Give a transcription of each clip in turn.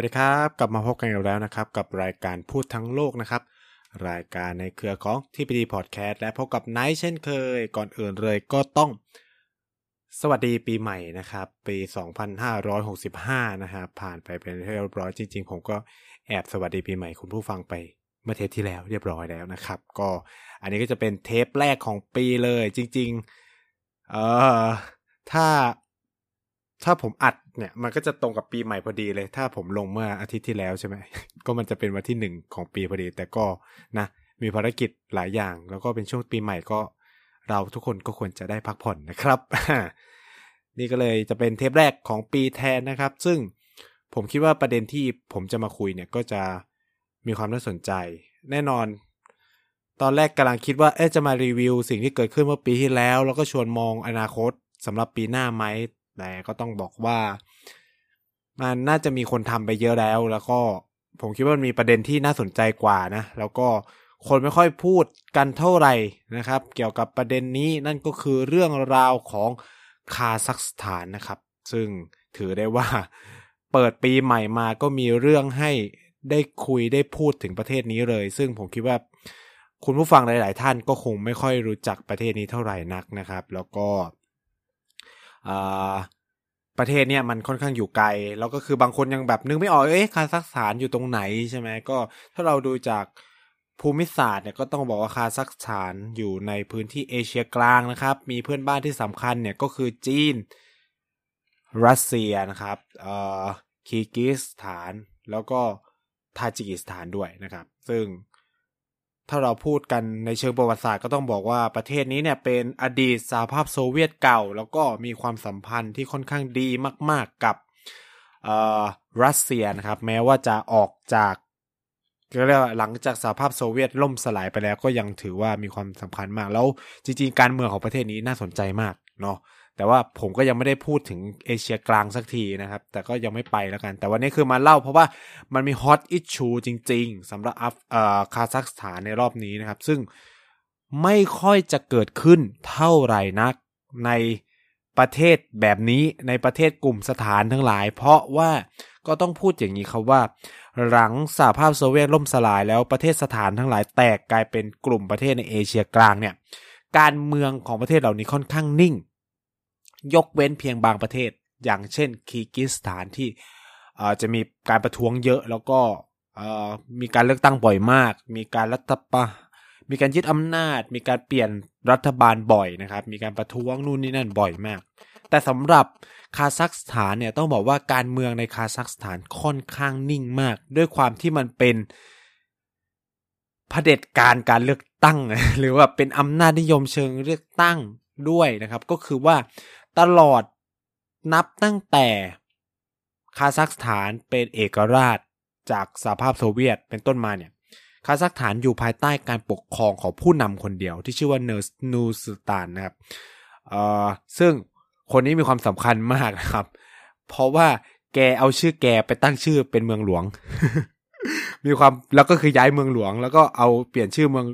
สวัสดีครับ กลับมาพบกันอีกแล้วนะครับ กับรายการพูดทั้งโลกนะครับ รายการในเครือของที่พีดีพอดแคสต์และพบกับไนท์เช่นเคย ก่อนอื่นเลยก็ต้อง สวัสดีปีใหม่นะครับ ปี 2565 นะครับ ผ่านไปเป็นเรียบร้อยจริง ๆ ผมก็แอบสวัสดีปีใหม่คุณผู้ฟังไปเมื่อเทปที่แล้วเรียบร้อยแล้วนะครับ ก็อันนี้ก็จะเป็นเทปแรกของปีเลย จริง ๆ เอ่อถ้า ถ้าผมอัดเนี่ยมันก็จะตรงกับปีใหม่พอดีเลย ถ้าผมลงเมื่ออาทิตย์ที่แล้วใช่ไหม ก็มันจะเป็นวันที่หนึ่งของปีพอดี แต่ก็นะ มีภารกิจหลายอย่าง แล้วก็เป็นช่วงปีใหม่ก็ เราทุกคนก็ควรจะได้พักผ่อนนะครับ นี่ก็เลยจะเป็นเทปแรกของปีแทนนะครับ ซึ่งผมคิดว่าประเด็นที่ผมจะมาคุยเนี่ยก็จะมีความน่าสนใจ แน่นอน ตอนแรกกำลังคิดว่าเอ๊ะจะมารีวิว สิ่งที่เกิดขึ้นเมื่อปีที่แล้ว แล้วก็ชวนมองอนาคตสำหรับปีหน้าไหม แต่ก็ต้องบอกว่า มันน่าจะมีคนทำไปเยอะแล้ว แล้วก็ผมคิดว่ามันมีประเด็นที่น่าสนใจกว่านะ แล้วก็คนไม่ค่อยพูดกันเท่าไหร่นะครับ เกี่ยวกับประเด็นนี้นั่นก็คือเรื่องราวของคาซัคสถานนะครับ ซึ่งถือได้ว่าเปิดปีใหม่มาก็มีเรื่องให้ได้คุยได้พูดถึงประเทศนี้เลย ซึ่งผมคิดว่าคุณผู้ฟังหลาย ๆ ท่านก็คงไม่ค่อยรู้จักประเทศนี้เท่าไหร่นักนะครับ แล้วก็ ประเทศเนี่ยมันค่อนข้างอยู่ไกล แล้วก็คือบางคนยังแบบนึกไม่ออกเอ๊ะคาซัคสถานอยู่ตรงไหนใช่ไหมก็ถ้าเราดูจากภูมิศาสตร์เนี่ยก็ต้องบอกว่าคาซัคสถานอยู่ในพื้นที่เอเชียกลางนะครับ มีเพื่อนบ้านที่สำคัญเนี่ยก็คือจีน รัสเซียนะครับเอ่อคีร์กีซสถานแล้วก็ทาจิกิสถานด้วยนะครับ ซึ่ง ถ้าเราพูดกันในเชิงประวัติศาสตร์ก็ต้องบอกว่าประเทศนี้เนี่ยเป็นอดีตสหภาพโซเวียตเก่า แล้วก็มีความสัมพันธ์ที่ค่อนข้างดีมาก ๆกับรัสเซียนะครับ แม้ว่าจะออกจากก็เรียกว่าหลังจากสหภาพโซเวียตล่มสลายไปแล้วก็ยังถือว่ามีความสำคัญมาก แล้วจริงๆ การเมืองของประเทศนี้น่าสนใจมากเนาะ แต่ว่าผมก็ยังไม่ได้พูดถึงเอเชียกลางสักทีนะครับ แต่ก็ยังไม่ไปแล้วกัน แต่วันนี้คือมาเล่าเพราะว่ามันมี hot issue จริง ๆสำหรับอัฟเอ่อคาซัคสถานในรอบนี้นะครับ ซึ่งไม่ค่อยจะเกิดขึ้นเท่าไหร่นักในประเทศแบบนี้ในประเทศกลุ่มสถานทั้งหลาย เพราะว่าก็ต้องพูดอย่างนี้ครับว่า หลังสหภาพโซเวียตล่มสลายแล้วประเทศสถานทั้งหลาย แตกกลายเป็นกลุ่มประเทศในเอเชียกลางเนี่ยการเมืองของประเทศเหล่านี้ค่อนข้างนิ่ง ยกเว้นเพียงบางประเทศ อย่างเช่นคีกิสถานที่จะมีการประท้วงเยอะแล้วก็มีการเลือกตั้งบ่อยมาก มีการรัฐประมีการยึดอำนาจ มีการเปลี่ยนรัฐบาลบ่อยนะครับ มีการประท้วงนู่นนี่นั่นบ่อยมาก แต่สำหรับคาซัคสถานเนี่ยต้องบอกว่าการเมืองในคาซัคสถานค่อนข้างนิ่งมาก ด้วยความที่มันเป็นเผด็จการการเลือกตั้ง หรือว่าเป็นอำนาจนิยมเชิงเลือกตั้งด้วยนะครับ ก็คือว่า ตลอดนับตั้งแต่คาซัคสถานเป็นเอกราชจากสหภาพโซเวียตเป็นต้นมาเนี่ยคาซัคสถานอยู่ภายใต้การปกครองของผู้นำคนเดียว ที่ชื่อว่านูร์ซุลตันนะครับเอ่อซึ่งคนนี้มีความสำคัญมากนะครับ เพราะว่าแกเอาชื่อแกไปตั้งชื่อเป็นเมืองหลวง มีความแล้วก็คือย้ายเมืองหลวง แล้วก็เอาเปลี่ยนชื่อเมือง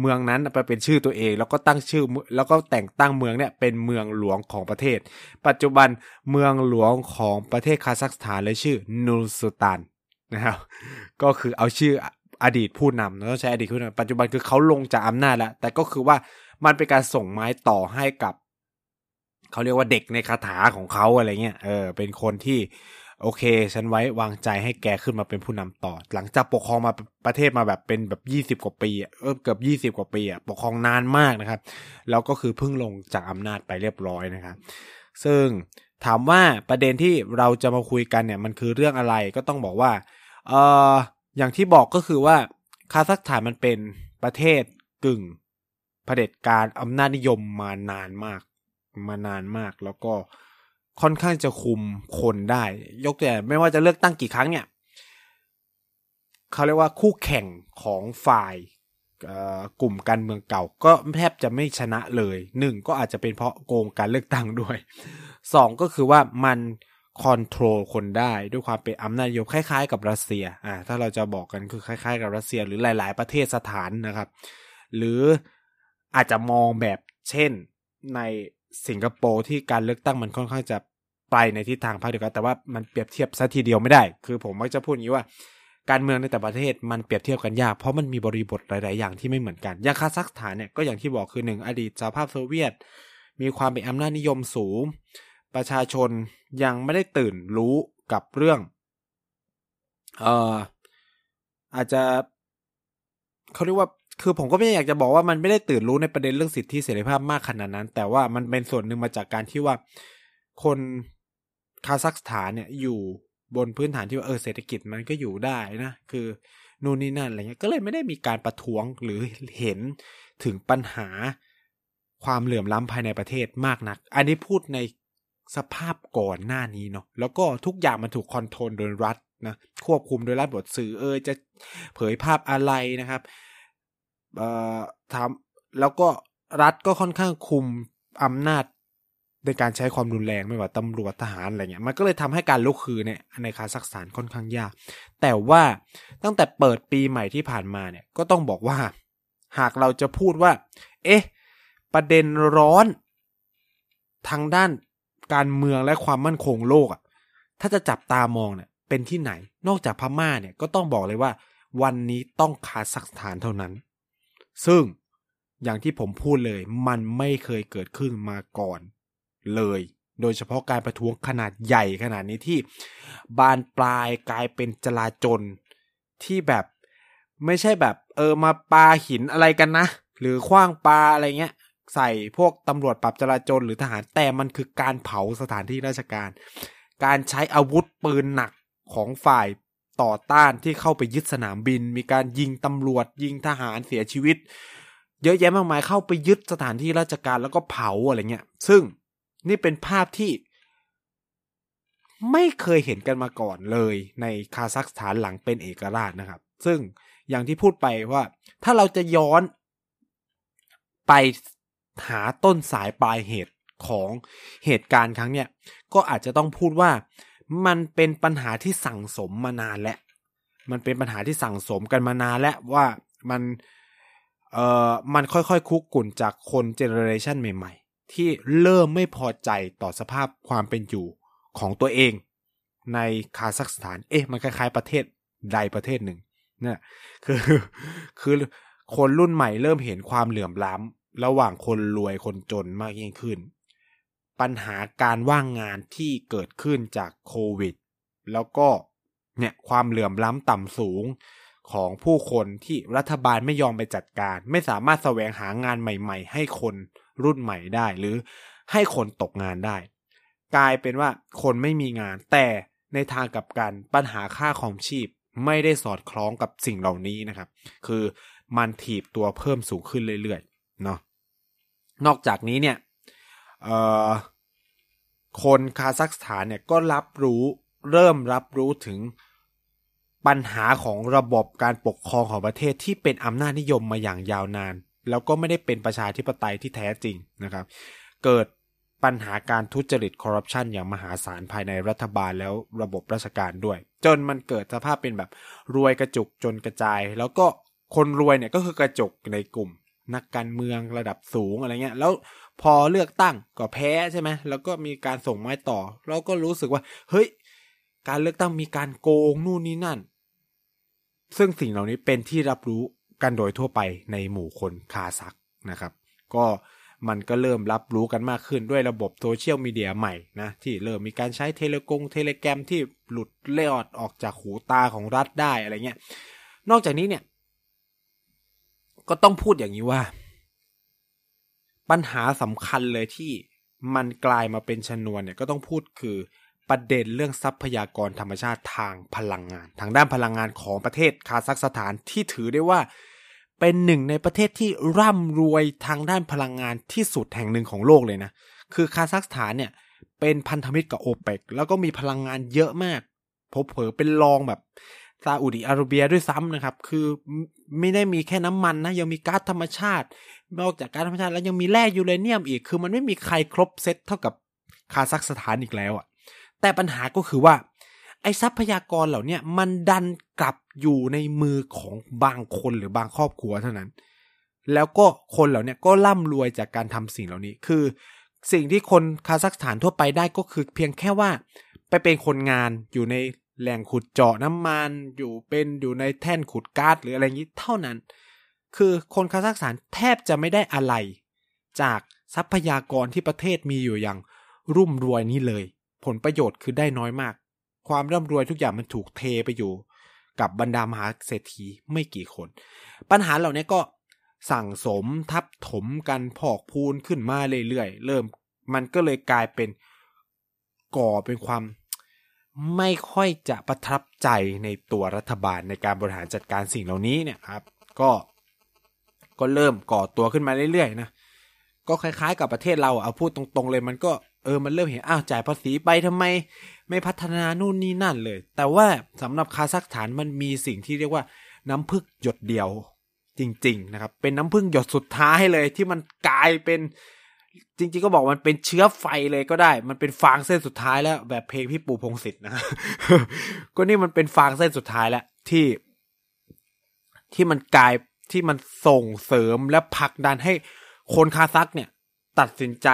เมืองนั้นไปเป็นชื่อตัวเอง แล้วก็ตั้งชื่อแล้วก็แต่งตั้งเมืองเนี่ยเป็นเมืองหลวงของประเทศ ปัจจุบันเมืองหลวงของประเทศคาซัคสถานเลยชื่อนูสุตานนะครับก็คือเอาชื่ออดีตผู้นำต้องใช้อดีตผู้นำปัจจุบันคือเขาลงจากอำนาจแล้ว แต่ก็คือว่ามันเป็นการส่งไม้ต่อให้กับเขาเรียกว่าเด็กในคาถาของเขาอะไรเงี้ยเออเป็นคนที่ โอเค ฉันไว้วางใจให้แกขึ้นมาเป็นผู้นำต่อ หลังจากปกครองมาประเทศมาแบบเป็นแบบยี่สิบกว่าปีเออเกือบยี่สิบกว่าปีอะปกครองนานมากนะครับ แล้วก็คือเพิ่งลงจากอำนาจไปเรียบร้อยนะครับ ซึ่งถามว่าประเด็นที่เราจะมาคุยกันเนี่ยมันคือเรื่องอะไรก็ต้องบอกว่าเอออย่างที่บอกก็คือว่าคาซัคสถานมันเป็นประเทศกึ่งเผด็จการอำนาจนิยมมานานมาก มานานมากแล้วก็ ค่อนข้างจะคุมคนได้ ยกตัวอย่างไม่ว่าจะเลือกตั้งกี่ครั้งเนี่ยเขาเรียกว่าคู่แข่งของฝ่ายกลุ่มการเมืองเก่าก็แทบจะไม่ชนะเลยหนึ่งก็อาจจะเป็นเพราะโกงการเลือกตั้งด้วยสองก็คือว่ามัน control คนได้ด้วยความเป็นอำนาจนิยมคล้าย ๆ กับรัสเซียอ่าถ้าเราจะบอกกันคือคล้าย ๆ กับรัสเซียหรือหลาย ๆ ประเทศสถานนะครับ หรืออาจจะมองแบบเช่นใน สิงคโปร์ที่การเลือกตั้งมันค่อนข้างจะไปในทิศทางพรรคเดียวกัน แต่ว่ามันเปรียบเทียบซะทีเดียวไม่ได้ คือผมมักจะพูดอย่างนี้ว่าการเมืองในแต่ประเทศมันเปรียบเทียบกันยาก เพราะมันมีบริบทหลาย ๆ อย่างที่ไม่เหมือนกัน อย่างคาซัคสถานเนี่ยก็อย่างที่บอกคือหนึ่งอดีตสหภาพโซเวียต มีความเป็นอำนาจนิยมสูง ประชาชนยังไม่ได้ตื่นรู้กับเรื่องเอ่ออาจจะเขาเรียกว่า คือผมก็ไม่อยากจะบอกว่ามันไม่ได้ตื่นรู้ในประเด็นเรื่องสิทธิเสรีภาพมากขนาดนั้น แต่ว่ามันเป็นส่วนหนึ่งมาจากการที่ว่าคนคาซัคสถานเนี่ยอยู่บนพื้นฐานที่ว่าเออเศรษฐกิจมันก็อยู่ได้นะ คือนู่นนี่นั่นอะไรเงี้ยก็เลยไม่ได้มีการประท้วงหรือเห็นถึงปัญหาความเหลื่อมล้ำภายในประเทศมากนัก อันนี้พูดในสภาพก่อนหน้านี้เนาะแล้วก็ทุกอย่างมันถูกคอนโทรลโดยรัฐนะควบคุมโดยรัฐบทสื่อเออจะเผยภาพอะไรนะครับ เอ่อทำแล้วก็รัฐก็ค่อนข้างคุมอำนาจในการใช้ความรุนแรงไม่ว่าตำรวจทหารอะไรเงี้ยมันก็เลยทำให้การลุกคือเนี่ยในคาซัคสถานค่อนข้างยาก แต่ว่าตั้งแต่เปิดปีใหม่ที่ผ่านมาเนี่ยก็ต้องบอกว่า หากเราจะพูดว่า เอ๊ะ ประเด็นร้อนทางด้านการเมืองและความมั่นคงโลกอะถ้าจะจับตามองเนี่ยเป็นที่ไหน นอกจากพม่าเนี่ยก็ต้องบอกเลยว่า วันนี้ต้องคาซัคสถานเท่านั้น ซึ่งอย่างที่ผมพูดเลย มันไม่เคยเกิดขึ้นมาก่อนเลย โดยเฉพาะการประท้วงขนาดใหญ่ขนาดนี้ที่บานปลายกลายเป็นจลาจลที่แบบไม่ใช่แบบ เออมาปาหินอะไรกันนะ หรือคว้างปลาอะไรเงี้ย ใส่พวกตำรวจปรับจราจรหรือทหารแต่มันคือการเผาสถานที่ราชการ การใช้อาวุธปืนหนักของฝ่าย ต่อต้านที่เข้าไปยึดสนามบิน มีการยิงตำรวจ ยิงทหารเสียชีวิต เยอะแยะมากมายเข้าไปยึดสถานที่ราชการแล้วก็เผาอะไรเงี้ย ซึ่งนี่เป็นภาพที่ไม่เคยเห็นกันมาก่อนเลยในคาซัคสถานหลังเป็นเอกราชนะครับ ซึ่งอย่างที่พูดไปว่า ถ้าเราจะย้อนไปหาต้นสายปลายเหตุของเหตุการณ์ครั้งเนี้ยก็อาจจะต้องพูดว่า มันเป็นปัญหาที่สั่งสมมานานแล้วมันเป็นปัญหาที่สั่งสมกันมานานแล้วว่ามันเอ่อมันค่อยๆคุกรุ่นจากคน generation ใหม่ ๆ ที่เริ่มไม่พอใจต่อสภาพความเป็นอยู่ของตัวเอง ในคาซัคสถาน เอ๊ะมันคล้ายๆประเทศใดประเทศหนึ่งเนี่ยคือคือคนรุ่นใหม่เริ่มเห็นความเหลื่อมล้ำระหว่างคนรวยคนจนมากยิ่งขึ้น ปัญหาการว่างงานที่เกิดขึ้นจากโควิด แล้วก็เนี่ยความเหลื่อมล้ำต่ำสูงของผู้คนที่รัฐบาลไม่ยอมไปจัดการ ไม่สามารถแสวงหางานใหม่ ๆ ให้คนรุ่นใหม่ได้ หรือให้คนตกงานได้ กลายเป็นว่าคนไม่มีงาน แต่ในทางกับการปัญหาค่าของชีพไม่ได้สอดคล้องกับสิ่งเหล่านี้นะครับ คือมันถีบตัวเพิ่มสูงขึ้นเรื่อยๆเนาะนอกจากนี้เนี่ย คนคาซัคสถานเนี่ยก็รับรู้เริ่มรับรู้ถึงปัญหาของระบบการปกครองของประเทศที่เป็นอำนาจนิยมมาอย่างยาวนาน แล้วก็ไม่ได้เป็นประชาธิปไตยที่แท้จริงนะครับ เกิดปัญหาการทุจริตคอร์รัปชันอย่างมหาศาลภายในรัฐบาลแล้วระบบราชการด้วย จนมันเกิดสภาพเป็นแบบรวยกระจุกจนกระจาย แล้วก็คนรวยเนี่ยก็คือกระจุกในกลุ่ม นักการเมืองระดับสูงอะไรเงี้ยแล้ว พอเลือกตั้งก็แพ้ใช่ไหมแล้วก็มีการส่งไม้ต่อ เราก็รู้สึกว่า เฮ้ย การเลือกตั้งมีการโกงนู่นนี่นั่น ซึ่งสิ่งเหล่านี้เป็นที่รับรู้กันโดยทั่วไปในหมู่คนคาซักนะครับ ก็มันก็เริ่มรับรู้กันมากขึ้นด้วยระบบโซเชียลมีเดียใหม่นะ ที่เริ่มมีการใช้เทเลกงเทเลแกรมที่หลุดเลอดออกจากหูตาของรัฐได้อะไรเงี้ย นอกจากนี้เนี่ย ก็ต้องพูดอย่างนี้ว่า ปัญหาสำคัญเลยที่มันกลายมาเป็นชนวนเนี่ยก็ต้องพูดคือประเด็นเรื่องทรัพยากรธรรมชาติทางพลังงาน ทางด้านพลังงานของประเทศคาซัคสถานที่ถือได้ว่า เป็นหนึ่งในประเทศที่ร่ำรวยทางด้านพลังงานที่สุดแห่งหนึ่งของโลกเลยนะ คือคาซัคสถานเนี่ย เป็นพันธมิตรกับโอเปกแล้วก็มีพลังงานเยอะมากพบเผอเป็นรองแบบซาอุดิอาระเบียด้วยซ้ำนะครับ คือไม่ได้มีแค่น้ำมันนะ ยังมีก๊าซธรรมชาติ นอกจากกาซธรรมชาติแล้วยังมีแร่ยูเรเนียมอีก คือมันไม่มีใครครบเซตเท่ากับคาซัคสถานอีกแล้วอะ แต่ปัญหาก็คือว่า ไอ้ทรัพยากรเหล่านี้มันดันกลับอยู่ในมือของบางคนหรือบางครอบครัวเท่านั้น แล้วก็คนเหล่านี้ก็ร่ำรวยจากการทำสิ่งเหล่านี้ คือ สิ่งที่คนคาซัคสถานทั่วไปได้ก็คือเพียงแค่ว่า ไปเป็นคนงานอยู่ในแหล่งขุดเจาะน้ำมัน อยู่เป็นอยู่ในแท่นขุดก๊าซหรืออะไรอย่างนี้เท่านั้น คือคนคาซัคสถานแทบจะไม่ได้อะไร จากทรัพยากรที่ประเทศมีอยู่อย่างรุ่มรวยนี้เลย ผลประโยชน์คือได้น้อยมาก ความร่ำรวยทุกอย่างมันถูกเทไปอยู่ กับบรรดามหาเศรษฐีไม่กี่คน ปัญหาเหล่านี้ก็สั่งสมทับถมกันพอกพูนขึ้นมาเรื่อยๆเริ่มมันก็เลยกลายเป็นก่อเป็นความไม่ค่อยจะประทับใจในตัวรัฐบาลในการบริหารจัดการสิ่งเหล่านี้เนี่ยครับ ก็ ก็เริ่มก่อตัวขึ้นมาเรื่อยๆนะก็คล้ายๆ กับประเทศเราเอาพูดตรงๆเลยมันก็เออมันเริ่มเห็นอ้าวจ่ายภาษีไปทำไม ไม่พัฒนานู่นนี่นั่นเลย แต่ว่าสำหรับคาซัคสถานมันมีสิ่งที่เรียกว่าน้ำพึ่งหยดเดียวจริง ๆ นะครับ เป็นน้ำพึ่งหยดสุดท้ายเลยที่มันกลายเป็นจริง ๆ ก็บอกมันเป็นเชื้อไฟเลยก็ได้ มันเป็นฟางเส้นสุดท้ายแล้ว แบบเพลงพี่ปู่พงศิษฐ์นะก็นี่มันเป็นฟางเส้นสุดท้ายแล้วที่ที่มันกลาย ที่มันส่งเสริมและผลักดันให้คนคาซักเนี่ย ตัดสินใจ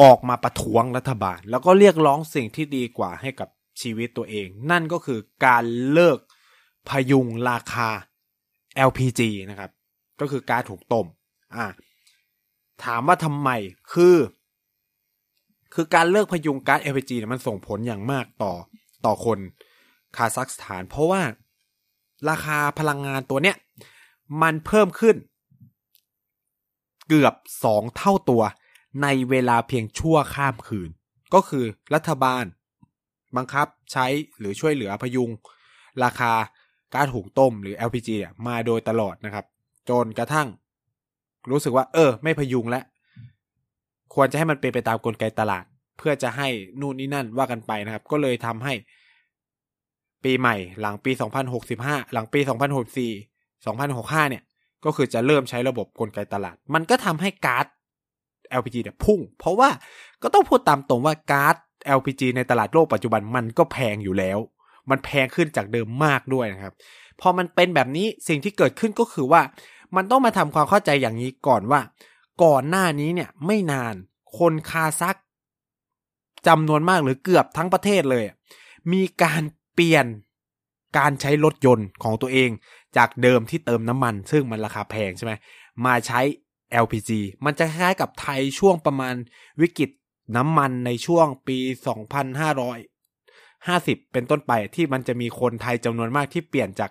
ออกมาประท้วงรัฐบาล แล้วก็เรียกร้องสิ่งที่ดีกว่าให้กับชีวิตตัวเอง นั่นก็คือการเลิกพยุงราคา LPG นะครับ ก็คือกาซถุงต้มอ่าถามว่าทำไมคือ คือการเลิกพยุงก๊าซ LPG เนี่ยมันส่งผลอย่างมากต่อต่อคนคาซัคสถาน เพราะว่า ราคาพลังงานตัวเนี้ยมันเพิ่มขึ้น เกือบสองเท่าตัว ในเวลาเพียงชั่วข้ามคืน ก็คือรัฐบาล บังคับใช้หรือช่วยเหลือพยุง ราคาก๊าซหุงต้มหรือ LPG มาโดยตลอดนะครับ จนกระทั่ง รู้สึกว่า เออ ไม่พยุงแล้วควรจะให้มันเป็นไปตามกลไกตลาด เพื่อจะให้นู่นนี่นั่นว่ากันไปนะครับ ก็เลยทำให้ ปีใหม่หลังปี 2065 หลังปี 2064 2065 เนี่ย ก็คือจะเริ่มใช้ระบบกลไกตลาด มันก็ทำให้ก๊าซ LPG เนี่ยพุ่ง เพราะว่าก็ต้องพูดตามตรงว่าก๊าซ LPG ในตลาดโลกปัจจุบันมันก็แพงอยู่แล้ว มันแพงขึ้นจากเดิมมากด้วยนะครับ พอมันเป็นแบบนี้สิ่งที่เกิดขึ้นก็คือว่า มันต้องมาทำความเข้าใจอย่างนี้ก่อนว่า ก่อนหน้านี้เนี่ยไม่นานคนคาซักจำนวนมากหรือเกือบทั้งประเทศเลย มีการ เปลี่ยนการใช้รถยนต์ของตัวเอง จากเดิมที่เติมน้ำมัน ซึ่งมันราคาแพงใช่ไหมมาใช้ LPG มันจะคล้ายกับไทยช่วงประมาณวิกฤตน้ำมันในช่วงปี 2,550 เป็นต้นไปที่มันจะมีคนไทยจำนวนมากที่เปลี่ยนจาก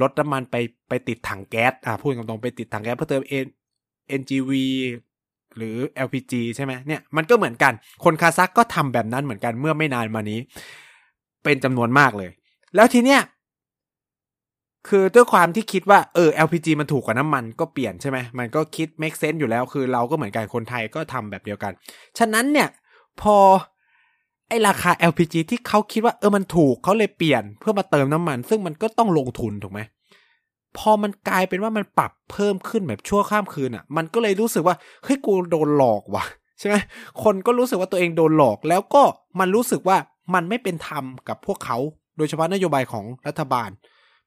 รถน้ำมันไปไปติดถังแก๊สอ่าพูดตรงๆไปติดถังแก๊สเพื่อเติม NGV หรือ LPG ใช่ไหมเนี่ยมันก็เหมือนกัน คนคาซักก็ทำแบบนั้นเหมือนกันเมื่อไม่นานมานี้ เป็นจำนวนมากเลย แล้วทีเนี้ยคือด้วยความที่คิดว่าเออ LPG มันถูกกว่าน้ำมันก็เปลี่ยนใช่ไหมมันก็คิด make sense อยู่แล้วคือเราก็เหมือนกันคนไทยก็ทำแบบเดียวกัน ฉะนั้นเนี่ย พอไอราคา LPG ที่เขาคิดว่าเออมันถูกเขาเลยเปลี่ยนเพื่อมาเติมน้ำมัน ซึ่งมันก็ต้องลงทุนถูกไหมพอมันกลายเป็นว่ามันปรับเพิ่มขึ้นแบบชั่วข้ามคืนอะ มันก็เลยรู้สึกว่าเฮ้ยกูโดนหลอกว่ะใช่ไหมคนก็รู้สึกว่าตัวเองโดนหลอกแล้วก็มันรู้สึกว่า มันไม่เป็นธรรมกับพวกเขา โดยเฉพาะนโยบายของรัฐบาล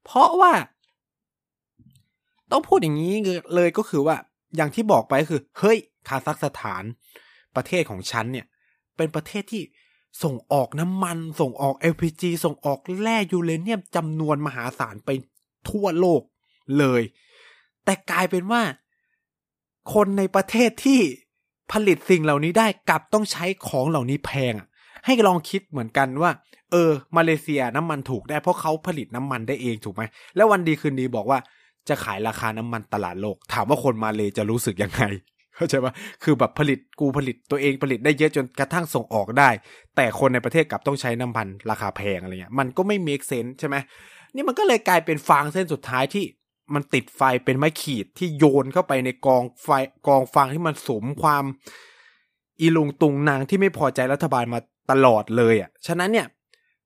เพราะว่า ต้องพูดอย่างนี้เลยก็คือว่า อย่างที่บอกไปคือ เฮ้ย คาซัคสถาน ประเทศของฉันเนี่ย เป็นประเทศที่ส่งออกน้ำมัน ส่งออก LPG ส่งออกแร่ยูเรเนียมจำนวนมหาศาลไปทั่วโลกเลย แต่กลายเป็นว่า คนในประเทศที่ผลิตสิ่งเหล่านี้ได้กลับต้องใช้ของเหล่านี้แพงอะ ให้ลองคิดเหมือนกันว่า เออ มาเลเซียน้ำมันถูกได้เพราะเขาผลิตน้ำมันได้เองถูกไหม แล้ววันดีคืนดีบอกว่าจะขายราคาน้ำมันตลาดโลก ถามว่าคนมาเลจะรู้สึกยังไงเข้าใจปะคือแบบผลิตกูผลิตตัวเองผลิตได้เยอะจนกระทั่งส่งออกได้ แต่คนในประเทศกลับต้องใช้น้ำมันราคาแพงอะไรเงี้ย มันก็ไม่เมคเซนใช่ไหมนี่มันก็เลยกลายเป็นฟางเส้นสุดท้ายที่มันติดไฟเป็นไม้ขีดที่โยนเข้าไปในกองไฟกองฟางที่มันสมความ อีลุงตุงนางที่ไม่พอใจรัฐบาลมา ตลอดเลยอะ ฉะนั้นเนี่ย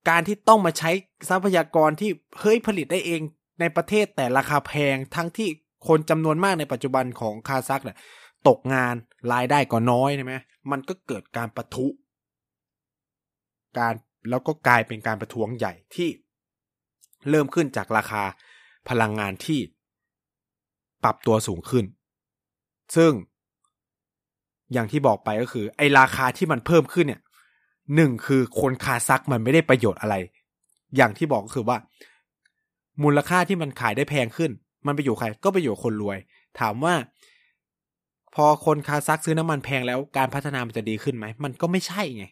การที่ต้องมาใช้ทรัพยากรที่เฮ้ยผลิตได้เองในประเทศแต่ราคาแพงทั้งที่คนจำนวนมากในปัจจุบันของคาซักเนี่ยตกงานรายได้ก็น้อยใช่ไหมมันก็เกิดการประทุ การแล้วก็กลายเป็นการประท้วงใหญ่ที่เริ่มขึ้นจากราคาพลังงานที่ปรับตัวสูงขึ้น ซึ่งอย่างที่บอกไปก็คือ ไอราคาที่มันเพิ่มขึ้นเนี่ย หนึ่งคือคนคาซักมันไม่ได้ประโยชน์อะไร อย่างที่บอกก็คือว่า มูลค่าที่มันขายได้แพงขึ้น มันไปอยู่ใครก็ไปอยู่คนรวย ถามว่า พอคนคาซักซื้อน้ำมันแพงแล้วการพัฒนามันจะดีขึ้นไหมมันก็ไม่ใช่ไง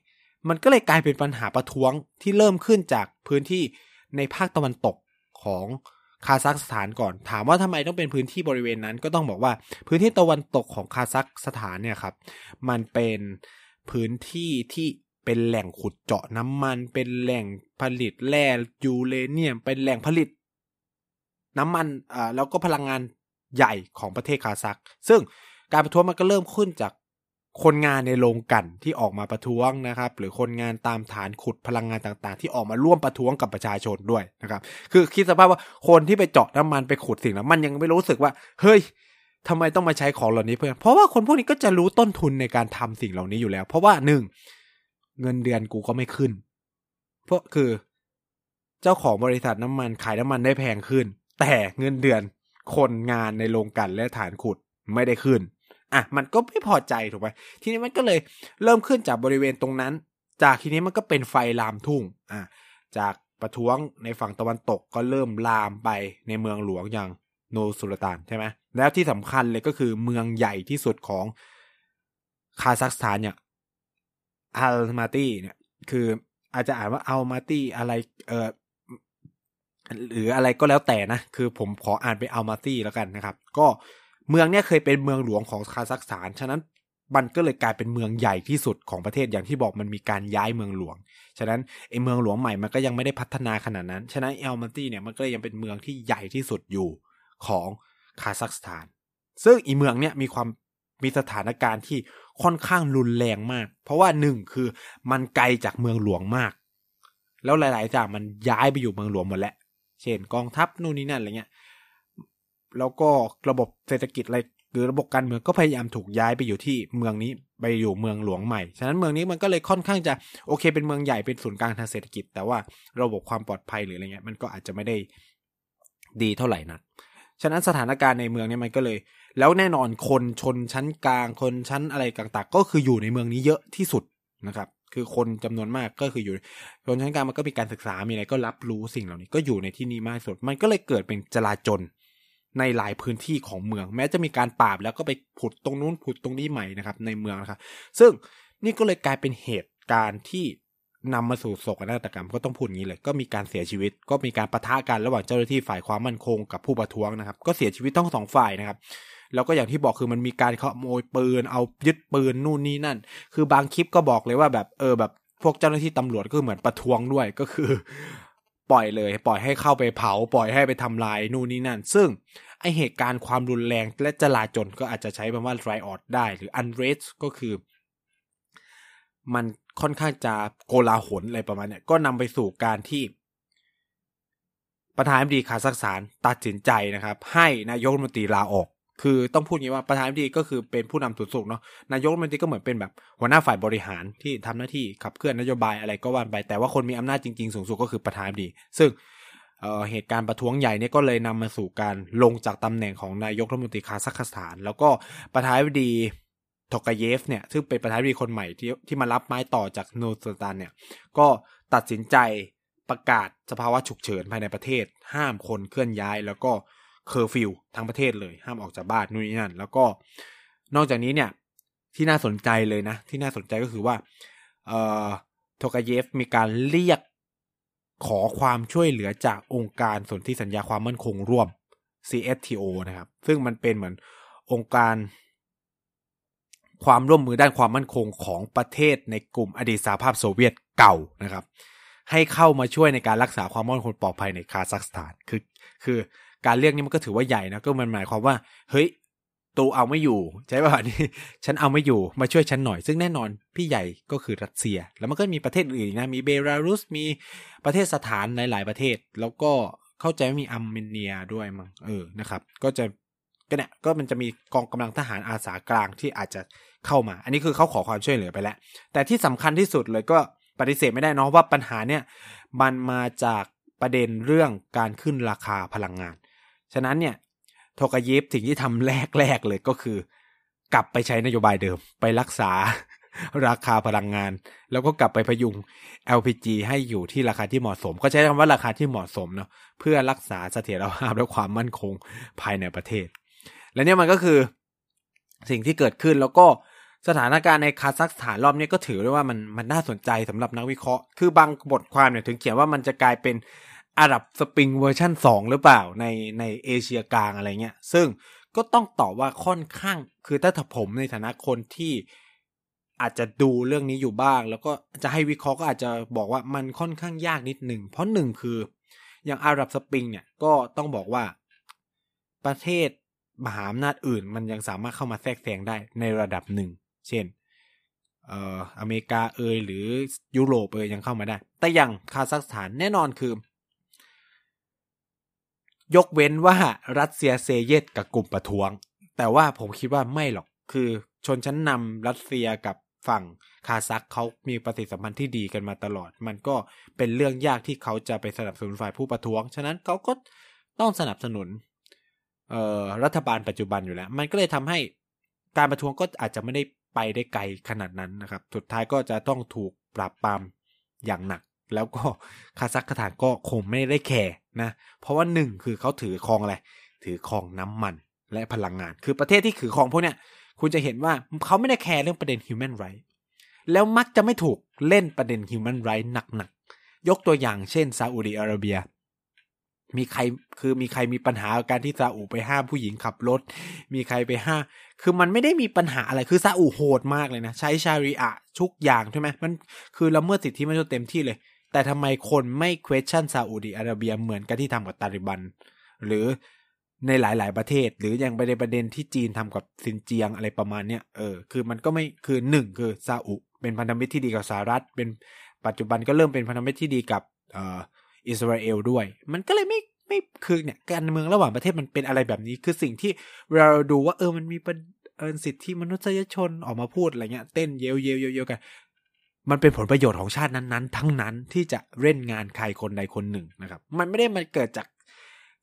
มันก็เลยกลายเป็นปัญหาประท้วงที่เริ่มขึ้นจากพื้นที่ในภาคตะวันตกของคาซัคสถานก่อน ถามว่าทำไมต้องเป็นพื้นที่บริเวณนั้น ก็ต้องบอกว่าพื้นที่ตะวันตกของคาซัคสถานเนี่ยครับ มันเป็นพื้นที่ที่ เป็นแหล่งขุดเจาะน้ำมัน เป็นแหล่งผลิตแร่ยูเรเนียม เป็นแหล่งผลิต น้ำมันอ่าแล้วก็พลังงานใหญ่ของประเทศคาซัคซึ่งการประท้วงมันก็เริ่มขึ้นจากคนงานในโรงกันที่ออกมาประท้วงนะครับ หรือคนงานตามฐานขุดพลังงานต่างๆ ที่ออกมาร่วมประท้วงกับประชาชนด้วยนะครับ คือคิดสภาพว่าคนที่ไปเจาะน้ำมันไปขุดสิ่งนั้นมันยังไม่รู้สึกว่า เฮ้ยทำไมต้องมาใช้ของเหล่านี้เพื่อนเพราะว่าคนพวกนี้ก็จะรู้ต้นทุนในการทำสิ่งเหล่านี้อยู่แล้ว เพราะว่าหนึ่ง เงินเดือนกูก็ไม่ขึ้น เพราะคือเจ้าของบริษัทน้ำมันขายน้ำมันได้แพงขึ้น แต่เงินเดือนคนงานในโรงกลั่นและฐานขุดไม่ได้ขึ้น อะ มันก็ไม่พอใจถูกไหมทีนี้มันก็เลยเริ่มขึ้นจากบริเวณตรงนั้น จากทีนี้มันก็เป็นไฟลามทุ่ง อะ จากประท้วงในฝั่งตะวันตกก็เริ่มลามไปในเมืองหลวงอย่างโนสุลตานใช่ไหมแล้วที่สำคัญเลยก็คือเมืองใหญ่ที่สุดของคาซัคสถานเนี่ย อัลมาตี้เนี่ย คืออาจจะอ่านว่าอัลมาตี้อะไรเออหรืออะไรก็แล้วแต่นะ คือผมขออ่านเป็นอัลมาตี้แล้วกันนะครับ ก็เมืองเนี้ยเคยเป็นเมืองหลวงของคาซัคสถาน ฉะนั้นมันก็เลยกลายเป็นเมืองใหญ่ที่สุดของประเทศอย่างที่บอกมันมีการย้ายเมืองหลวง ฉะนั้นไอเมืองหลวงใหม่มันก็ยังไม่ได้พัฒนาขนาดนั้น ฉะนั้นเอลมาตี้เนี่ยมันก็ยังเป็นเมืองที่ใหญ่ที่สุดอยู่ของคาซัคสถาน ซึ่งอีเมืองเนี่ยมีความ มีสถานการณ์ที่ค่อนข้างรุนแรงมาก เพราะว่าหนึ่งคือมันไกลจากเมืองหลวงมาก แล้วหลายๆอย่างมันย้ายไปอยู่เมืองหลวงหมดแล้ว เช่นกองทัพนู่นนี่นั่นอะไรเงี้ย แล้วก็ระบบเศรษฐกิจอะไรหรือระบบการเมืองก็พยายามถูกย้ายไปอยู่ที่เมืองนี้ไปอยู่เมืองหลวงใหม่ ฉะนั้นเมืองนี้มันก็เลยค่อนข้างจะโอเค เป็นเมืองใหญ่เป็นศูนย์กลางทางเศรษฐกิจ แต่ว่าระบบความปลอดภัยหรืออะไรเงี้ยมันก็อาจจะไม่ได้ดีเท่าไหร่นัก ฉะนั้นสถานการณ์ในเมืองนี้มันก็เลย แล้วแน่นอนคนชนชั้นกลางคนชั้นอะไรต่างๆ ก็คืออยู่ในเมืองนี้เยอะที่สุดนะครับ คือคนจำนวนมากก็คืออยู่ชนชั้นกลางมันก็มีการศึกษามีอะไรก็รับรู้สิ่งเหล่านี้ก็อยู่ในที่นี้มากสุด มันก็เลยเกิดเป็นจลาจลในหลายพื้นที่ของเมือง แม้จะมีการปราบแล้วก็ไปผุดตรงนู้นผุดตรงนี้ใหม่นะครับ ในเมืองนะครับซึ่งนี่ก็เลยกลายเป็นเหตุการณ์ที่นำมาสู่โศกนาฏกรรมก็ต้องพูดอย่างนี้เลย ก็มีการเสียชีวิต ก็มีการประทะกันระหว่างเจ้าหน้าที่ฝ่ายความมั่นคงกับผู้ประท้วงนะครับ ก็เสียชีวิตต้องสองฝ่ายนะครับ แล้วก็อย่างที่บอกคือมันมีการขโมยปืน เอายึดปืนนู่นนี่นั่น คือบางคลิปก็บอกเลยว่าแบบเออแบบพวกเจ้าหน้าที่ตำรวจก็เหมือนประท้วงด้วยก็คือ ปล่อยเลย ปล่อยให้เข้าไปเผา ปล่อยให้ไปทำลายนู่นนี่นั่น ซึ่งไอเหตุการณ์ความรุนแรงและจลาจลก็อาจจะใช้คำว่า riot ได้ หรือ unrest ก็คือ มันค่อนข้างจะโกลาหลอะไรประมาณเนี้ยก็นำไปสู่การที่ประธานาธิบดีคาซัคสถานตัดสินใจนะครับ ให้นายกรัฐมนตรีลาออก คือต้องพูดงี้ว่าประธานาธิบดีก็คือเป็นผู้นำสูงสุดเนาะนายกรัฐมนตรีก็เหมือนเป็นแบบหัวหน้าฝ่ายบริหารที่ทำหน้าที่ขับเคลื่อนนโยบายอะไรก็ว่านไปแต่ว่าคนมีอำนาจจริงๆ สูงสุดก็คือประธานาธิบดี ซึ่งเหตุการณ์ประท้วงใหญ่เนี่ยก็เลยนำมาสู่การลงจากตำแหน่งของนายกรัฐมนตรีคาซัคสถาน แล้วก็ประธานาธิบดีทกเยฟเนี่ยซึ่งเป็นประธานาธิบดีคนใหม่ที่ที่มารับไม้ต่อจากโนสตานเนี่ยก็ตัดสินใจประกาศสภาวะฉุกเฉินภายในประเทศ ห้ามคนเคลื่อนย้าย แล้วก็ เคอร์ฟิวทั้งประเทศเลยห้ามออกจากบ้านนู่นนี่นั่น แล้วก็นอกจากนี้เนี่ยที่น่าสนใจเลยนะ ที่น่าสนใจก็คือว่าเอ่อโทกเยฟมีการเรียกขอความช่วยเหลือจากองค์การสนธิสัญญาความมั่นคงร่วม CSTO นะครับ ซึ่งมันเป็นเหมือนองค์การ ความร่วมมือด้านความมั่นคงของประเทศในกลุ่มอดีตสหภาพโซเวียตเก่านะครับ ให้เข้ามาช่วยในการรักษาความมั่นคงปลอดภัยในคาซัคสถาน คือ คือ การเรียกนี้มันก็ถือว่าใหญ่นะก็มันหมายความว่า เฮ้ยตูเอาไม่อยู่ ใช่ป่ะนี่ฉันเอาไม่อยู่มาช่วยฉันหน่อย ซึ่งแน่นอนพี่ใหญ่ก็คือรัสเซีย แล้วมันก็มีประเทศอื่นนะมีเบลารุสมีประเทศสถานในหลายประเทศ แล้วก็เข้าใจว่ามีอาร์เมเนียด้วยมั้งเออนะครับ ก็จะก็เนี่ยก็มันจะมีกองกำลังทหารอาสากลางที่อาจจะเข้ามา อันนี้คือเขาขอความช่วยเหลือไปแล้ว แต่ที่สำคัญที่สุดเลยก็ปฏิเสธไม่ได้เนาะว่าปัญหาเนี่ยมันมาจากประเด็นเรื่องการขึ้นราคาพลังงาน ฉะนั้นเนี่ยโทกายิปสิ่งที่ทำแรกๆเลยก็คือ กลับไปใช้นโยบายเดิมไปรักษาราคาพลังงาน แล้วก็กลับไปพยุง LPG ให้อยู่ที่ราคาที่เหมาะสม ก็ใช้คำว่าราคาที่เหมาะสมเนาะเพื่อรักษาเสถียรภาพและความมั่นคงภายในประเทศ และเนี่ยมันก็คือสิ่งที่เกิดขึ้นแล้วก็สถานการณ์ในคาซัคสถานรอบนี้ก็ถือได้ว่ามันมันน่าสนใจสำหรับนักวิเคราะห์ คือบางบทความเนี่ยถึงเขียนว่ามันจะกลายเป็น อาหรับสปริงเวอร์ชันสองหรือเปล่าในในเอเชียกลางอะไรเงี้ย ซึ่งก็ต้องตอบว่าค่อนข้างคือถ้าผมในฐานะคนที่อาจจะดูเรื่องนี้อยู่บ้าง แล้วก็จะให้วิเคราะห์ก็อาจจะบอกว่ามันค่อนข้างยากนิดหนึ่ง เพราะหนึ่งคืออย่างอาหรับสปริงเนี่ยก็ต้องบอกว่าประเทศมหาอำนาจอื่น มันยังสามารถเข้ามาแทรกแซงได้ในระดับหนึ่ง เช่นเอ่ออเมริกาเอยหรือยุโรปเอยยังเข้ามาได้ แต่อย่างคาซัคสถานแน่นอนคือ ยกเว้นว่ารัสเซียเซเยตกับกลุ่มประท้วง แต่ว่าผมคิดว่าไม่หรอกคือชนชั้นนำรัสเซียกับฝั่งคาซัคเขามีปฏิสัมพันธ์ที่ดีกันมาตลอด มันก็เป็นเรื่องยากที่เขาจะไปสนับสนุนฝ่ายผู้ประท้วง ฉะนั้นเขาก็ต้องสนับสนุนรัฐบาลปัจจุบันอยู่แล้ว มันก็เลยทำให้การประท้วงก็อาจจะไม่ได้ไปได้ไกลขนาดนั้นนะครับ สุดท้ายก็จะต้องถูกปราบปรามอย่างหนัก แล้วก็คาซัคสถานก็คงไม่ได้แคร์นะ เพราะว่าหนึ่งคือเขาถือครองอะไร ถือครองน้ำมันและพลังงาน คือประเทศที่ถือครองพวกเนี้ย คุณจะเห็นว่าเขาไม่ได้แคร์เรื่องประเด็น human right แล้วมักจะไม่ถูกเล่นประเด็น human right หนักๆ ยกตัวอย่างเช่นซาอุดิอาระเบีย มีใครคือมีใครมีปัญหาการที่ซาอุไปห้ามผู้หญิงขับรถ มีใครไปห้าม คือมันไม่ได้มีปัญหาอะไร คือซาอุโหดมากเลยนะ ใช้ชาริอะทุกอย่างใช่ไหมมันคือละเมิดสิทธิมนุษย์เต็มที่เลย แต่ทำไมคนไม่ question ซาอุดิอาระเบียเหมือนกับที่ทำกับตาลิบัน หรือในหลาย ๆ ประเทศ หรืออย่างไปในประเด็นที่จีนทำกับซินเจียงอะไรประมาณเนี้ยเออคือมันก็ไม่คือหนึ่งคือซาอุเป็นพันธมิตรที่ดีกับสหรัฐ เป็นปัจจุบันก็เริ่มเป็นพันธมิตรที่ดีกับอิสราเอลด้วย มันก็เลยไม่ไม่คือเนี่ยการเมืองระหว่างประเทศมันเป็นอะไรแบบนี้ คือสิ่งที่เราดูว่าเออมันมีประเออสิทธิมนุษยชนออกมาพูดอะไรเงี้ยเต้นเยวเยวเยวกัน มันเป็นผลประโยชน์ของชาตินั้นๆ ทั้งนั้นที่จะเล่นงานใครคนใดคนหนึ่งนะครับ มันไม่ได้มันเกิดจาก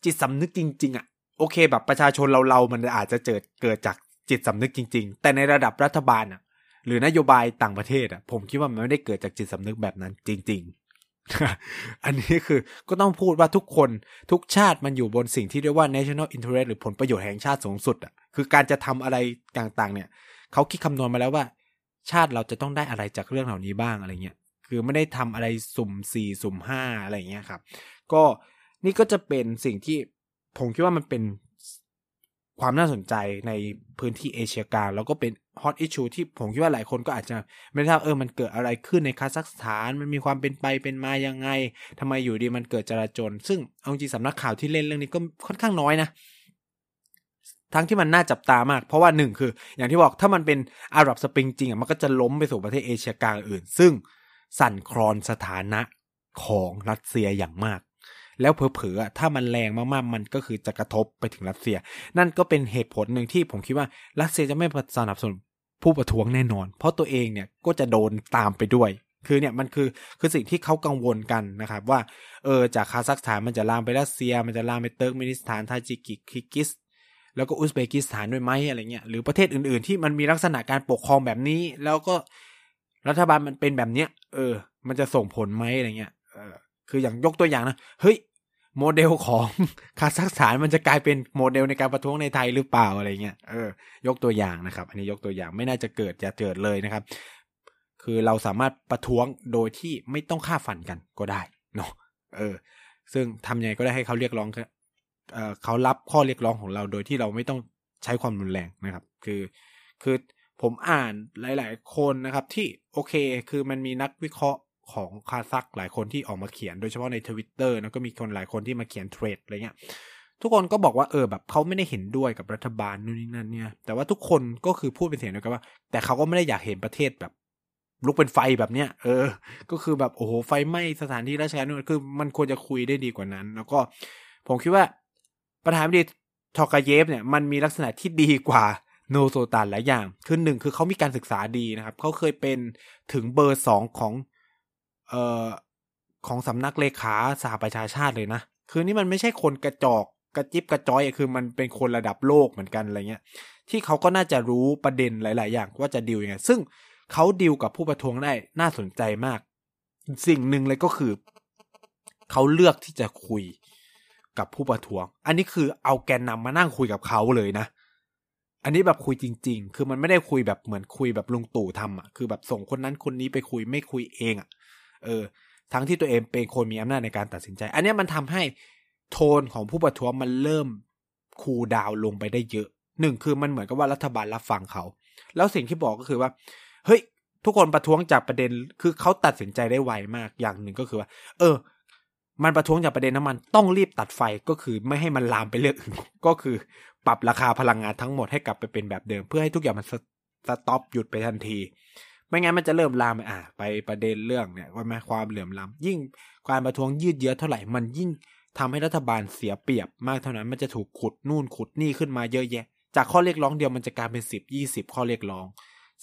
จิตสำนึกจริง ๆอะโอเค แบบประชาชนเราเรามันอาจจะเกิดเกิดจากจิตสำนึกจริง ๆ แต่ในระดับรัฐบาลอะ หรือนโยบายต่างประเทศอะ ผมคิดว่ามันไม่ได้เกิดจากจิตสำนึกแบบนั้นจริง ๆอันนี้คือก็ต้องพูดว่าทุกคนทุกชาติมันอยู่บนสิ่งที่เรียกว่า national interest หรือผลประโยชน์แห่งชาติสูงสุดอะคือการจะทำอะไรต่างๆ เนี่ยเขาคิดคำนวณมาแล้วว่า ชาติเราจะต้องได้อะไรจากเรื่องเหล่านี้บ้างอะไรเงี้ยคือไม่ได้ทำอะไรสุ่มสี่สุ่มห้าอะไรเงี้ยครับ ก็นี่ก็จะเป็นสิ่งที่ผมคิดว่ามันเป็นความน่าสนใจในพื้นที่เอเชียกลางแล้วก็เป็นฮอตอิชชูที่ผมคิดว่าหลายคนก็อาจจะไม่ทราบเออมันเกิดอะไรขึ้นในคาซัคสถาน มันมีความเป็นไปเป็นมายังไงทำไมอยู่ดีมันเกิดจราจน ซึ่งเอาจริงสำนักข่าวที่เล่นเรื่องนี้ก็ค่อนข้างน้อยนะ ทั้งที่มันน่าจับตามาก เพราะว่าหนึ่งคือ อย่างที่บอกถ้ามันเป็นอาหรับสปริงจริงอะมันก็จะลามไปสู่ประเทศเอเชียกลางอื่น ซึ่งสั่นคลอนสถานะของรัสเซียอย่างมาก แล้วเผลอๆถ้ามันแรงมากๆ มันก็คือจะกระทบไปถึงรัสเซีย นั่นก็เป็นเหตุผลหนึ่งที่ผมคิดว่ารัสเซียจะไม่สนับสนุนผู้ประท้วงแน่นอน เพราะตัวเองเนี่ยก็จะโดนตามไปด้วย คือเนี่ยมันคือคือสิ่งที่เขากังวลกันนะครับว่าเออจากคาซัคสถานมันจะลามไปรัสเซีย มันจะลามไปเติร์กเมนิสถานทาจิกิคีร์กีซ แล้วก็อุซเบกิสถานด้วยไหมอะไรเงี้ยหรือประเทศอื่นๆ ที่มันมีลักษณะการปกครองแบบนี้ แล้วก็รัฐบาลมันเป็นแบบเนี้ย เออ มันจะส่งผลไหมอะไรเงี้ยเออคืออย่างยกตัวอย่างนะเฮ้ยโมเดลของคาซัคสถานมันจะกลายเป็นโมเดลในการประท้วงในไทยหรือเปล่าอะไรเงี้ยเออยกตัวอย่างนะครับ อันนี้ยกตัวอย่างไม่น่าจะเกิดจะเกิดเลยนะครับ คือเราสามารถประท้วงโดยที่ไม่ต้องฆ่าฟันกันก็ได้เนาะเออ ซึ่งทำยังไงก็ได้ให้เขาเรียกร้อง เขารับข้อเรียกร้องของเราโดยที่เราไม่ต้องใช้ความรุนแรงนะครับ คือคือผมอ่านหลาย ๆ คนนะครับที่โอเคคือมันมีนักวิเคราะห์ของคาซักหลายคนที่ออกมาเขียนโดยเฉพาะในทวิตเตอร์นะก็มีคนหลายคนที่มาเขียนเทรดอะไรเงี้ยทุกคนก็บอกว่าเออแบบเขาไม่ได้เห็นด้วยกับรัฐบาลนู่นนี่นั่นเนี่ย แต่ว่าทุกคนก็คือพูดเป็นเสียงเดียวกันว่า แต่เขาก็ไม่ได้อยากเห็นประเทศแบบ ลุกเป็นไฟแบบเนี้ยเออ ก็คือแบบโอ้โหไฟไหม้สถานที่ราชการนู่นคือมันควรจะคุยได้ดีกว่านั้น แล้วก็ผมคิดว่า ประธานาธิบดีทอกาเยฟเนี่ยมันมีลักษณะที่ดีกว่าโนโซตานหลายอย่าง คือหนึ่งคือเขามีการศึกษาดีนะครับเขาเคยเป็นถึงเบอร์สองของเอ่อของสำนักเลขาสหประชาชาติเลยนะ คือนี่มันไม่ใช่คนกระจอกกระจิบกระจอยคือมันเป็นคนระดับโลกเหมือนกันอะไรเงี้ย ที่เขาก็น่าจะรู้ประเด็นหลาย ๆ อย่างว่าจะดิวยังไง ซึ่งเขาดิวกับผู้ประท้วงได้น่าสนใจมาก สิ่งหนึ่งเลยก็คือ เขาเลือกที่จะคุย กับผู้ประท้วง อันนี้คือเอาแกนนำมานั่งคุยกับเขาเลยนะ อันนี้แบบคุยจริง ๆ คือมันไม่ได้คุยแบบเหมือนคุยแบบลุงตู่ทำอะ คือแบบส่งคนนั้นคนนี้ไปคุยไม่คุยเองอะ เออ ทั้งที่ตัวเองเป็นคนมีอำนาจในการตัดสินใจ อันนี้มันทำให้โทนของผู้ประท้วงมันเริ่มคูลดาวน์ลงไปได้เยอะหนึ่งคือมันเหมือนกับว่ารัฐบาลรับฟังเขา แล้วสิ่งที่บอกก็คือว่า เฮ้ย ทุกคนประท้วงจากประเด็น คือเขาตัดสินใจได้ไวมากอย่างหนึ่งก็คือว่า เออ มันประท้วงจากประเด็นน้ำมันต้องรีบตัดไฟก็คือไม่ให้มันลามไปเรื่องอื่นก็คือปรับราคาพลังงานทั้งหมดให้กลับไปเป็นแบบเดิม เพื่อให้ทุกอย่างมันสต็อปหยุดไปทันที ไม่งั้นมันจะเริ่มลามไปอะไปประเด็นเรื่องเนี่ยว่าแม้ความเหลื่อมล้ำยิ่งการประท้วงยืดเยื้อเท่าไหร่มันยิ่งทำให้รัฐบาลเสียเปรียบมากเท่านั้นมันจะถูกขุดนู่นขุดนี่ขึ้นมาเยอะแยะ จากข้อเรียกร้องเดียวมันจะกลายเป็นสิบยี่สิบข้อเรียกร้อง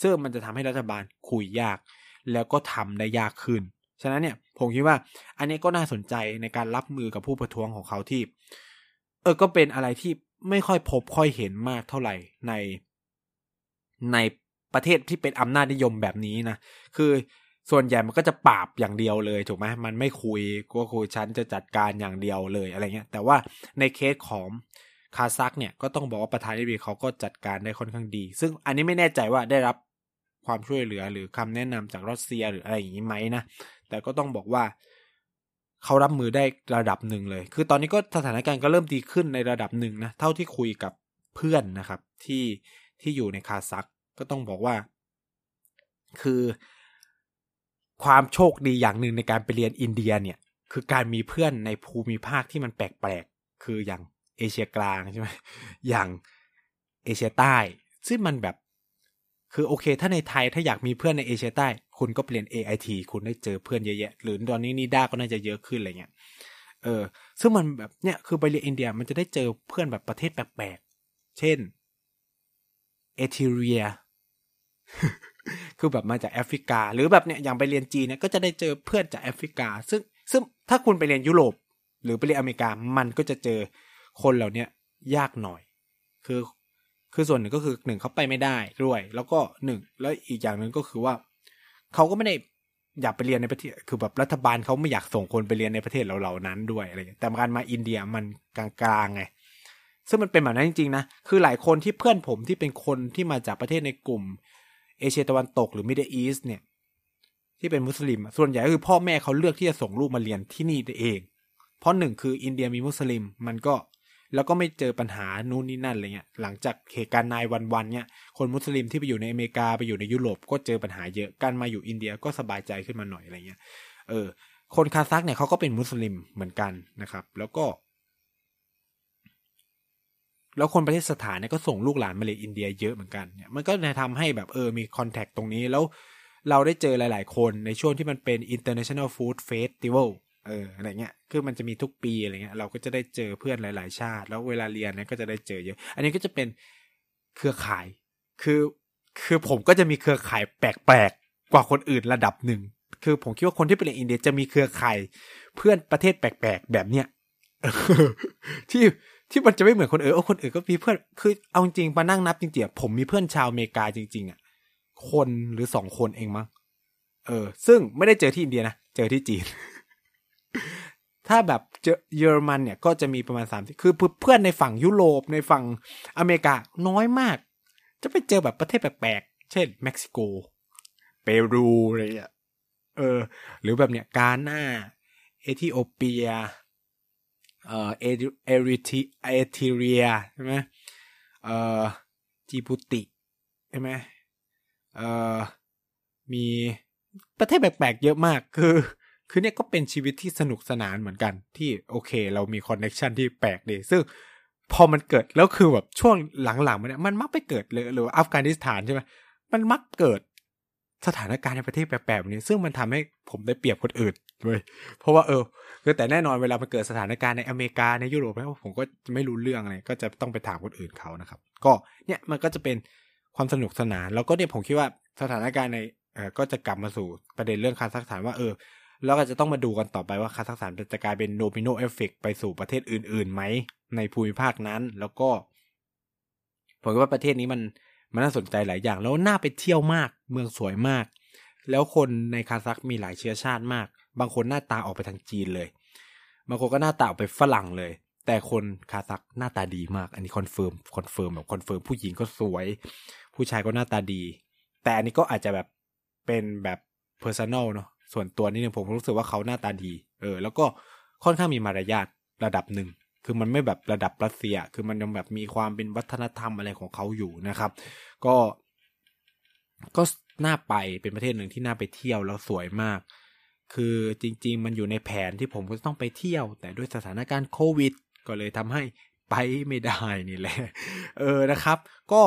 ซึ่งมันจะทำให้รัฐบาลคุยยาก แล้วก็ทำได้ยากขึ้น ฉะนั้นเนี่ยผมคิดว่าอันนี้ก็น่าสนใจในการรับมือกับผู้ประท้วงของเขาที่ เออก็เป็นอะไรที่ไม่ค่อยพบค่อยเห็นมากเท่าไหร่ในในประเทศที่เป็นอำนาจนิยมแบบนี้นะคือส่วนใหญ่มันก็จะปราบอย่างเดียวเลยถูกไหมมันไม่คุยก็คุยฉันจะจัดการอย่างเดียวเลยอะไรเงี้ย แต่ว่าในเคสของคาซักเนี่ยก็ต้องบอกว่าประธานาธิบดีเขาก็จัดการได้ค่อนข้างดี ซึ่งอันนี้ไม่แน่ใจว่าได้รับความช่วยเหลือหรือคำแนะนำจากรัสเซียหรืออะไรอย่างนี้ไหมนะ แต่ก็ต้องบอกว่าเขารับมือได้ระดับหนึ่งเลย คือตอนนี้ก็สถานการณ์ก็เริ่มดีขึ้นในระดับหนึ่งนะ เท่าที่คุยกับเพื่อนนะครับ ที่ที่อยู่ในคาซักก็ต้องบอกว่า คือ ความโชคดีอย่างหนึ่งในการไปเรียนอินเดียเนี่ย คือการมีเพื่อนในภูมิภาคที่มันแปลกๆ คืออย่างเอเชียกลางใช่ไหมอย่างเอเชียใต้ ซึ่งมันแบบ คือโอเค ถ้าในไทยถ้าอยากมีเพื่อนในเอเชียใต้ คุณก็ไปเรียน AIT คุณได้เจอเพื่อนเยอะแยะ หรือตอนนี้นิด้าก็น่าจะเยอะขึ้นอะไรเงี้ย เออ ซึ่งมันแบบเนี่ยคือไปเรียนอินเดียมันจะได้เจอเพื่อนแบบประเทศแปลกๆ เช่น เอธิเรีย คือแบบมาจากแอฟริกา หรือแบบเนี้ยอย่างไปเรียนจีนเนี่ยก็จะได้เจอเพื่อนจากแอฟริกา ซึ่งซึ่งถ้าคุณไปเรียนยุโรป หรือไปเรียนอเมริกา มันก็จะเจอคนเหล่านี้ยากหน่อย คือ คือส่วนหนึ่งก็คือหนึ่งเขาไปไม่ได้ด้วย แล้วก็หนึ่งแล้วอีกอย่างหนึ่งก็คือว่าเขาก็ไม่ได้อยากไปเรียนในประเทศ คือแบบรัฐบาลเขาไม่อยากส่งคนไปเรียนในประเทศเราเหล่านั้นด้วยอะไรแต่การมาอินเดียมันกลางๆไง ซึ่งมันเป็นแบบนั้นจริงๆนะ คือหลายคนที่เพื่อนผมที่เป็นคนที่มาจากประเทศในกลุ่ม เอเชียตะวันตกหรือมิดเดิลอีสเนี่ย ที่เป็นมุสลิม ส่วนใหญ่ก็คือพ่อแม่เขาเลือกที่จะส่งลูกมาเรียนที่นี่เอง เพราะหนึ่งคืออินเดียมีมุสลิม มันก็ แล้วก็ไม่เจอปัญหานู่นนี่นั่นอะไรเงี้ยหลังจากเหตุการณ์นายวันวันเนี่ยคนมุสลิมที่ไปอยู่ในอเมริกาไปอยู่ในยุโรปก็เจอปัญหาเยอะการมาอยู่อินเดียก็สบายใจขึ้นมาหน่อยอะไรเงี้ยเออ คนคาซักเนี่ยเขาก็เป็นมุสลิมเหมือนกันนะครับ แล้วก็ แล้วคนประเทศสถานเนี่ยก็ส่งลูกหลานมาเรียนอินเดียเยอะเหมือนกันเนี่ยมันก็จะทำให้แบบเออมีคอนแทคตรงนี้แล้วเราได้เจอหลาย ๆ คนในช่วงที่มันเป็น international food festival เอออะไรเงี้ยคือมันจะมีทุกปีอะไรเงี้ยเราก็จะได้เจอเพื่อนหลาย ๆ ชาติ แล้วเวลาเรียนเนี่ยก็จะได้เจอเยอะ อันนี้ก็จะเป็นเครือข่ายคือคือผมก็จะมีเครือข่ายแปลกๆกว่าคนอื่นระดับหนึ่งคือผมคิดว่าคนที่ไปเรียนอินเดียจะมีเครือข่ายเพื่อนประเทศแปลกๆแบบเนี้ยที่ที่มันจะไม่เหมือนคนอื่นเออคนอื่นก็มีเพื่อนคือเอาจริงมานั่งนับจริงๆผมมีเพื่อนชาวอเมริกาจริง ๆ อะ คนหรือสองคนเองมั้งเออ ซึ่งไม่ได้เจอที่อินเดียนะเจอที่จีน ถ้าแบบเจอเยอรมันเนี่ยก็จะมีประมาณสามสิคือเพื่อนในฝั่งยุโรปในฝั่งอเมริกาน้อยมาก จะไปเจอแบบประเทศแปลกๆ เช่นเม็กซิโก เปรูอะไรอะเออ หรือแบบเนี้ยกาหน้า เอธิโอเปีย เอ่อเอเอริทีเอริเทรียใช่ไหมเอ่อจิบุติใช่ไหมเอ่อมีประเทศแปลกๆเยอะมากคือ คือเนี่ยก็เป็นชีวิตที่สนุกสนานเหมือนกันที่โอเค เรามี connection ที่แปลกดีซึ่งพอมันเกิดแล้วคือแบบช่วงหลังๆมันเนี่ยมันมักไปเกิดเลยหรืออัฟกานิสถานใช่ไหมมันมักเกิดสถานการณ์ในประเทศแปลกๆแบบนี้ ซึ่งมันทำให้ผมได้เปรียบคนอื่นเลยเพราะว่าเออคือแต่แน่นอนเวลามันเกิดสถานการณ์ในอเมริกาในยุโรปแล้วผมก็ไม่รู้เรื่องอะไรก็จะต้องไปถามคนอื่นเขานะครับ ก็เนี่ยมันก็จะเป็นความสนุกสนาน แล้วก็เนี่ยผมคิดว่าสถานการณ์ในเออก็จะกลับมาสู่ประเด็นเรื่องคาซัคสถานว่าเออ แล้วก็จะต้องมาดูกันต่อไปว่าคาซัคสถานจะกลายเป็น domino effect ไปสู่ประเทศอื่นๆไหมในภูมิภาคนั้นแล้วก็ผมว่าประเทศนี้มันมันน่าสนใจหลายอย่าง แล้วน่าไปเที่ยวมาก เมืองสวยมาก แล้วคนในคาซัคมีหลายเชื้อชาติมาก บางคนหน้าตาออกไปทางจีนเลย บางคนก็หน้าตาออกไปฝรั่งเลย แต่คนคาซัคหน้าตาดีมาก อันนี้ confirm confirm แบบ confirm ผู้หญิงก็สวย ผู้ชายก็หน้าตาดี แต่อันนี้ก็อาจจะแบบเป็นแบบ personal เนาะ ส่วนตัวนี่ผมรู้สึกว่าเขาหน้าตาดี เออ แล้วก็ค่อนข้างมีมารยาทระดับหนึ่ง คือมันไม่แบบระดับรัสเซีย คือมันยังแบบมีความเป็นวัฒนธรรมอะไรของเขาอยู่นะครับ ก็ ก็น่าไปเป็นประเทศหนึ่งที่น่าไปเที่ยวแล้วสวยมาก คือจริง ๆ มันอยู่ในแผนที่ผมก็ต้องไปเที่ยว แต่ด้วยสถานการณ์โควิด ก็เลยทำให้ไปไม่ได้นี่แหละ เออนะครับ ก็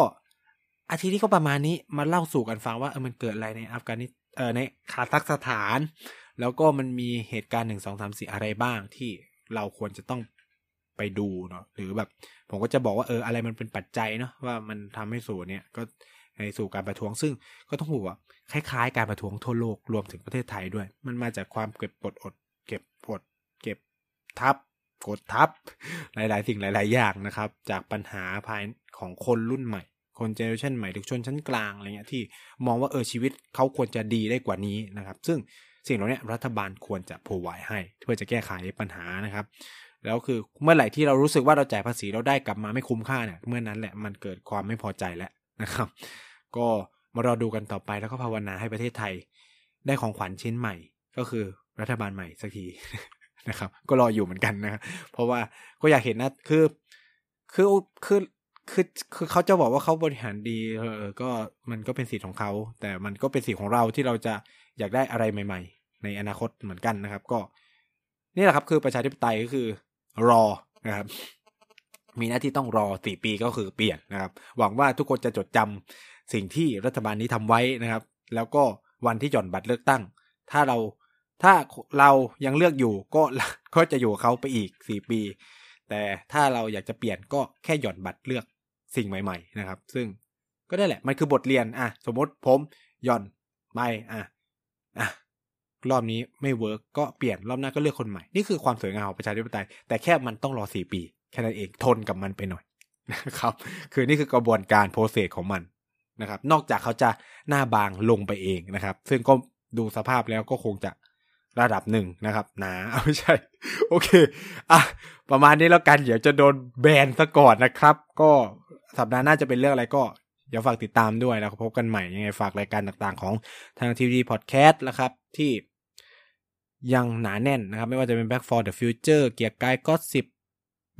อาทิตย์นี้ก็ประมาณนี้มาเล่าสู่กันฟังว่าเออมันเกิดอะไรในอัฟกานิส เออในคาซัคสถาน แล้วก็มันมีเหตุการณ์หนึ่งสองสามสี่อะไรบ้างที่เราควรจะต้องไปดูเนาะหรือแบบ ผมก็จะบอกว่าเอออะไรมันเป็นปัจจัยเนาะว่ามันทำให้สู่เนี่ยก็ในสู่การประท้วงซึ่งก็ต้องบอกว่าคล้ายๆ การประท้วงทั่วโลกรวมถึงประเทศไทยด้วย มันมาจากความเก็บปดอด เก็บปดเก็บทับกดทับ หลายๆ สิ่งหลาย ๆ อย่างนะครับ จากปัญหาภายของคนรุ่นใหม่ คน generation ใหม่หรือชนชั้นกลางอะไรเงี้ยที่มองว่าเออชีวิตเขาควรจะดีได้กว่านี้นะครับ ซึ่งสิ่งเหล่านี้รัฐบาลควรจะพ r o v i ให้เพื่อจะแก้ไขปัญหานะครับแล้วคือเมื่อไหร่ที่เรารู้สึกว่าเราจ่ายภาษีเราได้กลับมาไม่คุ้มค่าเนี่ยเมื่อนั้นแหละมันเกิดความไม่พอใจแล้วนะครับ ก็มารอดูกันต่อไปแล้วก็ภาวนาให้ประเทศไทย ได้ของขวัญชิ้นใหม่ ก็คือรัฐบาลใหม่สักทีนะครับ ก็รออยู่เหมือนกันนะครับเพราะว่าก็อยากเห็นนะคือคือคือ คือคือเขาจะบอกว่าเขาบริหารดีเออก็มันก็เป็นสิทธิ์ของเขา แต่มันก็เป็นสิทธิ์ของเราที่เราจะอยากได้อะไรใหม่ ๆ ในอนาคตเหมือนกันนะครับ ก็ นี่แหละครับคือประชาธิปไตยก็คือรอนะครับ มีหน้าที่ต้องรอสี่ปีก็คือเปลี่ยนนะครับ หวังว่าทุกคนจะจดจำสิ่งที่รัฐบาลนี้ทำไว้นะครับ แล้วก็วันที่หย่อนบัตรเลือกตั้ง ถ้าเราถ้าเรายังเลือกอยู่ก็ก็จะอยู่เขาไปอีกสี่ปี แต่ถ้าเราอยากจะเปลี่ยนก็แค่หหย่อนบัตรเลือก สิ่งใหม่ ๆ นะครับ ซึ่งก็ได้แหละ มันคือบทเรียน อะ สมมติผมย่อนไปอะอะรอบนี้ไม่ work ก็เปลี่ยนรอบหน้าก็เลือกคนใหม่ นี่คือความสวยงามของประชาธิปไตย แต่แค่มันต้องรอสี่ปี แค่นั้นเองทนกับมันไปหน่อยนะครับ คือนี่คือกระบวนการ process ของมันนะครับ นอกจากเขาจะหน้าบางลงไปเองนะครับ ซึ่งก็ดูสภาพแล้วก็คงจะระดับหนึ่งนะครับหนาไม่ใช่ โอเค อะ ประมาณนี้แล้วกัน เดี๋ยวจะโดนแบนซะก่อนนะครับ ก็ สัปดาห์หน้าจะเป็นเรื่องอะไรก็เดี๋ยวฝากติดตามด้วยแล้วพบกันใหม่ยังไงฝากรายการต่างๆ ของทางทีวีพอดแคสต์นะครับ ที่ยังหนาแน่นนะครับ ไม่ว่าจะเป็น Back for the Future เกียร์กายก็สิบ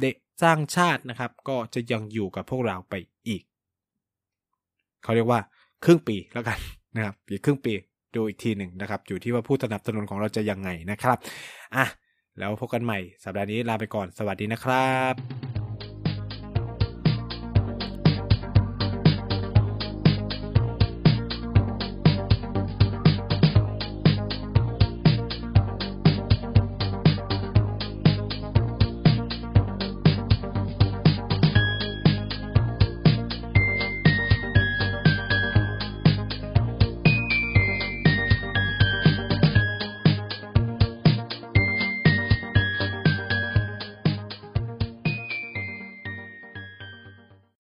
เด็กสร้างชาตินะครับ ก็จะยังอยู่กับพวกเราไปอีก เขาเรียกว่าครึ่งปีแล้วกันนะครับอีกครึ่งปีดูอีกทีหนึ่งนะครับ อยู่ที่ว่าผู้สนับสนุนของเราจะยังไงนะครับอะแล้วพบกันใหม่สัปดาห์นี้ลาไปก่อนสวัสดีนะครับ